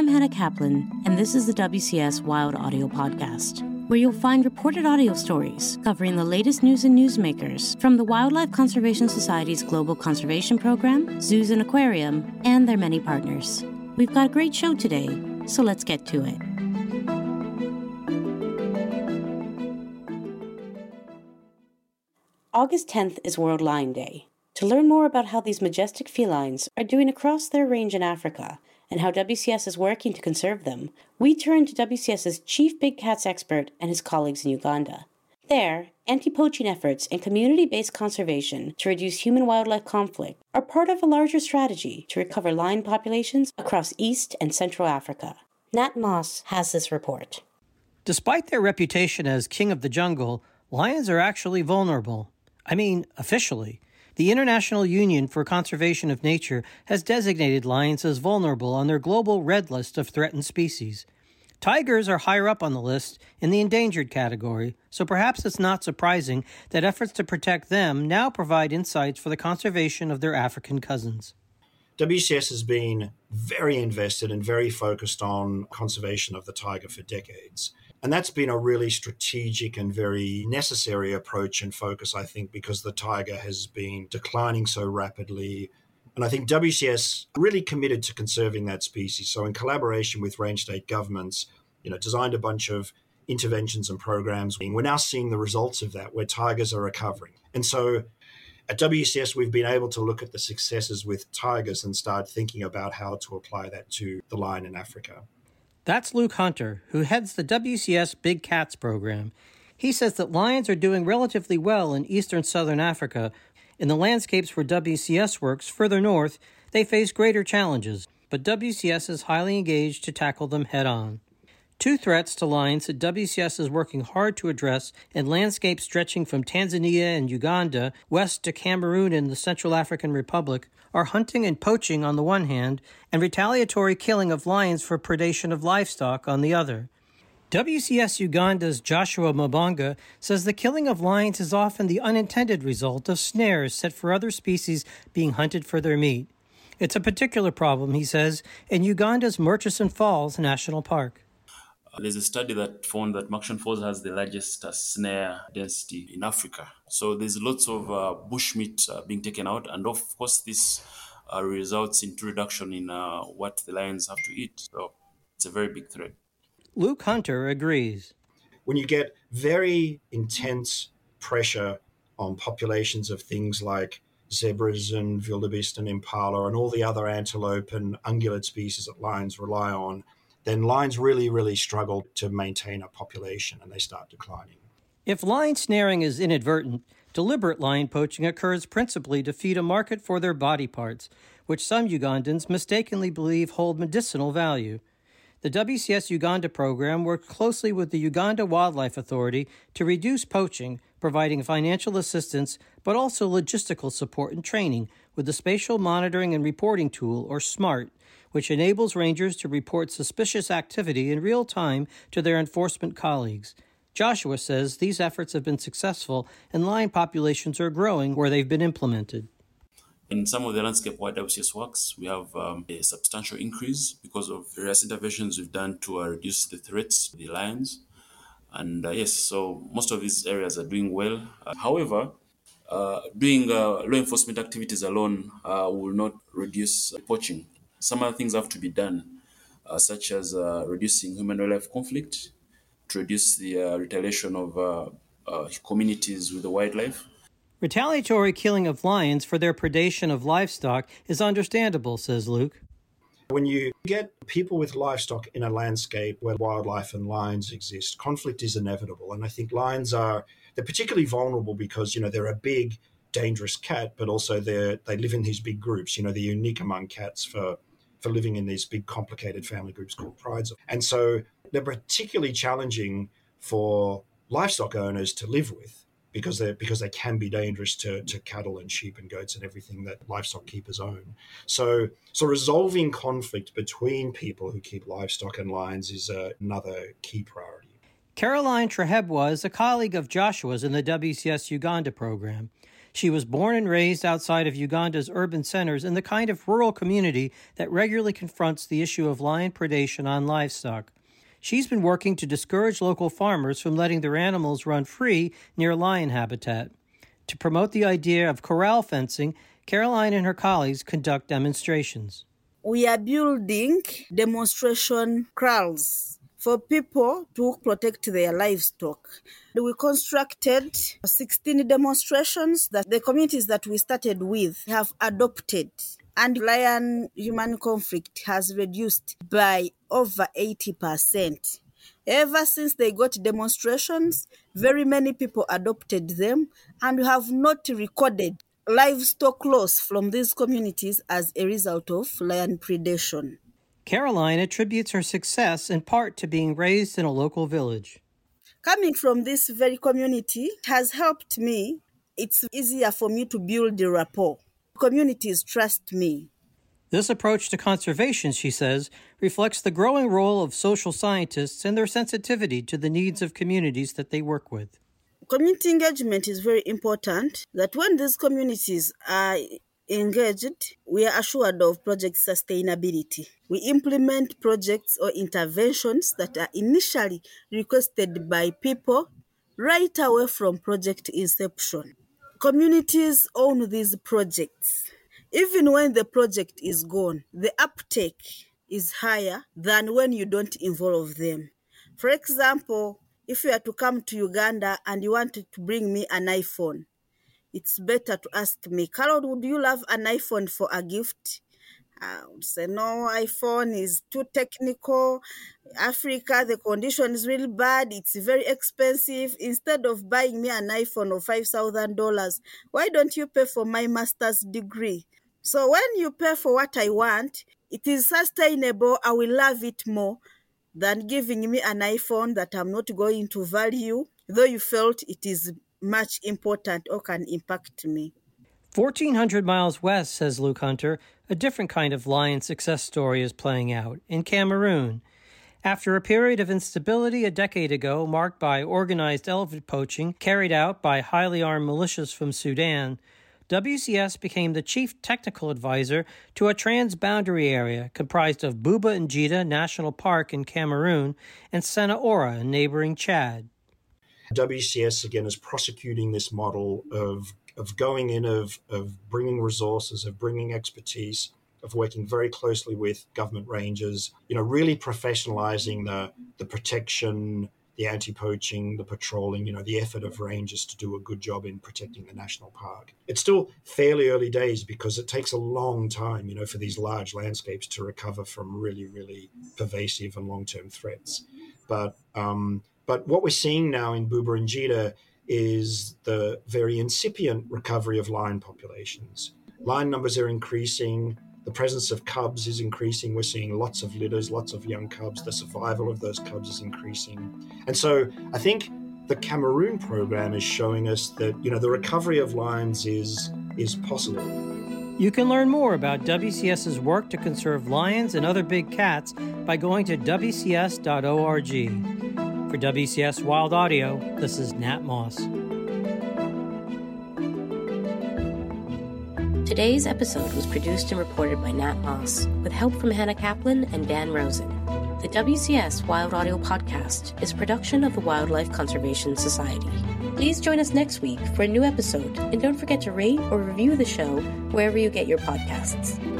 I'm Hannah Kaplan, and this is the WCS Wild Audio Podcast, where you'll find reported audio stories covering the latest news and newsmakers from the Wildlife Conservation Society's Global Conservation Program, Zoos and Aquarium, and their many partners. We've got a great show today, so let's get to it. August 10th is World Lion Day. To learn more about how these majestic felines are doing across their range in Africa and how WCS is working to conserve them, we turn to WCS's chief big cats expert and his colleagues in Uganda. There, anti poaching efforts and community based conservation to reduce human wildlife conflict are part of a larger strategy to recover lion populations across East and Central Africa. Nat Moss has this report. Despite their reputation as king of the jungle, lions are actually vulnerable. I mean, officially. The International Union for Conservation of Nature has designated lions as vulnerable on their global red list of threatened species. Tigers are higher up on the list in the endangered category, so perhaps it's not surprising that efforts to protect them now provide insights for the conservation of their African cousins. WCS has been very invested and very focused on conservation of the tiger for decades. And that's been a really strategic and very necessary approach and focus, I think, because the tiger has been declining so rapidly. And I think WCS really committed to conserving that species. So, in collaboration with range state governments, you know, designed a bunch of interventions and programs. We're now seeing the results of that, where tigers are recovering. And so, at WCS, we've been able to look at the successes with tigers and start thinking about how to apply that to the lion in Africa. That's Luke Hunter, who heads the WCS Big Cats program. He says that lions are doing relatively well in eastern southern Africa. In the landscapes where WCS works further north, they face greater challenges, but WCS is highly engaged to tackle them head on. Two threats to lions that WCS is working hard to address in landscapes stretching from Tanzania and Uganda west to Cameroon and the Central African Republic are hunting and poaching on the one hand, and retaliatory killing of lions for predation of livestock on the other. WCS Uganda's Joshua Mabonga says the killing of lions is often the unintended result of snares set for other species being hunted for their meat. It's a particular problem, he says, in Uganda's Murchison Falls National Park. There's a study that found that Murchison Falls has the largest uh, snare density in Africa. So there's lots of uh, bushmeat uh, being taken out, and of course, this uh, results in reduction in uh, what the lions have to eat. So it's a very big threat. Luke Hunter agrees. When you get very intense pressure on populations of things like zebras and wildebeest and impala and all the other antelope and ungulate species that lions rely on, then lions really, really struggle to maintain a population and they start declining. If lion snaring is inadvertent, deliberate lion poaching occurs principally to feed a market for their body parts, which some Ugandans mistakenly believe hold medicinal value. The WCS Uganda program worked closely with the Uganda Wildlife Authority to reduce poaching, providing financial assistance but also logistical support and training with the Spatial Monitoring and Reporting Tool, or SMART, which enables rangers to report suspicious activity in real time to their enforcement colleagues. Joshua says these efforts have been successful and lion populations are growing where they've been implemented. In some of the landscape wide WCS works, we have um, a substantial increase because of various interventions we've done to uh, reduce the threats to the lions. And uh, yes, so most of these areas are doing well. Uh, however, uh, doing uh, law enforcement activities alone uh, will not reduce poaching some other things have to be done, uh, such as uh, reducing human wildlife conflict, to reduce the uh, retaliation of uh, uh, communities with the wildlife. Retaliatory killing of lions for their predation of livestock is understandable, says Luke. When you get people with livestock in a landscape where wildlife and lions exist, conflict is inevitable. And I think lions are they're particularly vulnerable because you know they're a big, dangerous cat, but also they they live in these big groups. You know, they're unique among cats for for living in these big, complicated family groups called prides. And so they're particularly challenging for livestock owners to live with because they because they can be dangerous to, to cattle and sheep and goats and everything that livestock keepers own. So so resolving conflict between people who keep livestock and lions is uh, another key priority. Caroline Twahebwa is a colleague of Joshua's in the WCS Uganda program. She was born and raised outside of Uganda's urban centers in the kind of rural community that regularly confronts the issue of lion predation on livestock. She's been working to discourage local farmers from letting their animals run free near lion habitat. To promote the idea of corral fencing, Caroline and her colleagues conduct demonstrations. We are building demonstration kraals for people to protect their livestock. We constructed 16 demonstrations that the communities that we started with have adopted. And lion human conflict has reduced by over 80%. Ever since they got demonstrations, very many people adopted them and we have not recorded livestock loss from these communities as a result of lion predation. Caroline attributes her success in part to being raised in a local village. Coming from this very community has helped me. It's easier for me to build the rapport. Communities trust me. This approach to conservation, she says, reflects the growing role of social scientists and their sensitivity to the needs of communities that they work with. Community engagement is very important that when these communities are engaged, we are assured of project sustainability. We implement projects or interventions that are initially requested by people right away from project inception. Communities own these projects even when the project is gone, the uptake is higher than when you don't involve them. For example, if you are to come to Uganda and you want to bring me an iPhone, it's better to ask me, Carol, would you love an iPhone for a gift? I would say, no, iPhone is too technical. Africa, the condition is really bad. It's very expensive. Instead of buying me an iPhone of $5,000, why don't you pay for my master's degree? So when you pay for what I want, it is sustainable. I will love it more than giving me an iPhone that I'm not going to value, though you felt it is much important or can impact me. 1,400 miles west, says Luke Hunter, a different kind of lion success story is playing out in Cameroon. After a period of instability a decade ago, marked by organized elephant poaching carried out by highly armed militias from Sudan, WCS became the chief technical advisor to a transboundary area comprised of Bouba Njida National Park in Cameroon and Sena Oura in neighboring Chad. WCS again is prosecuting this model of of going in of of bringing resources of bringing expertise of working very closely with government rangers you know really professionalizing the the protection the anti-poaching, the patrolling, you know, the effort of rangers to do a good job in protecting the national park. It's still fairly early days because it takes a long time, you know, for these large landscapes to recover from really, really pervasive and long-term threats. But um, but what we're seeing now in Bouba and Njida is the very incipient recovery of lion populations. Lion numbers are increasing the presence of cubs is increasing. We're seeing lots of litters, lots of young cubs. The survival of those cubs is increasing. And so I think the Cameroon program is showing us that, you know, the recovery of lions is is possible. You can learn more about WCS's work to conserve lions and other big cats by going to WCS.org. For WCS Wild Audio, this is Nat Moss. Today's episode was produced and reported by Nat Moss, with help from Hannah Kaplan and Dan Rosen. The WCS Wild Audio Podcast is a production of the Wildlife Conservation Society. Please join us next week for a new episode, and don't forget to rate or review the show wherever you get your podcasts.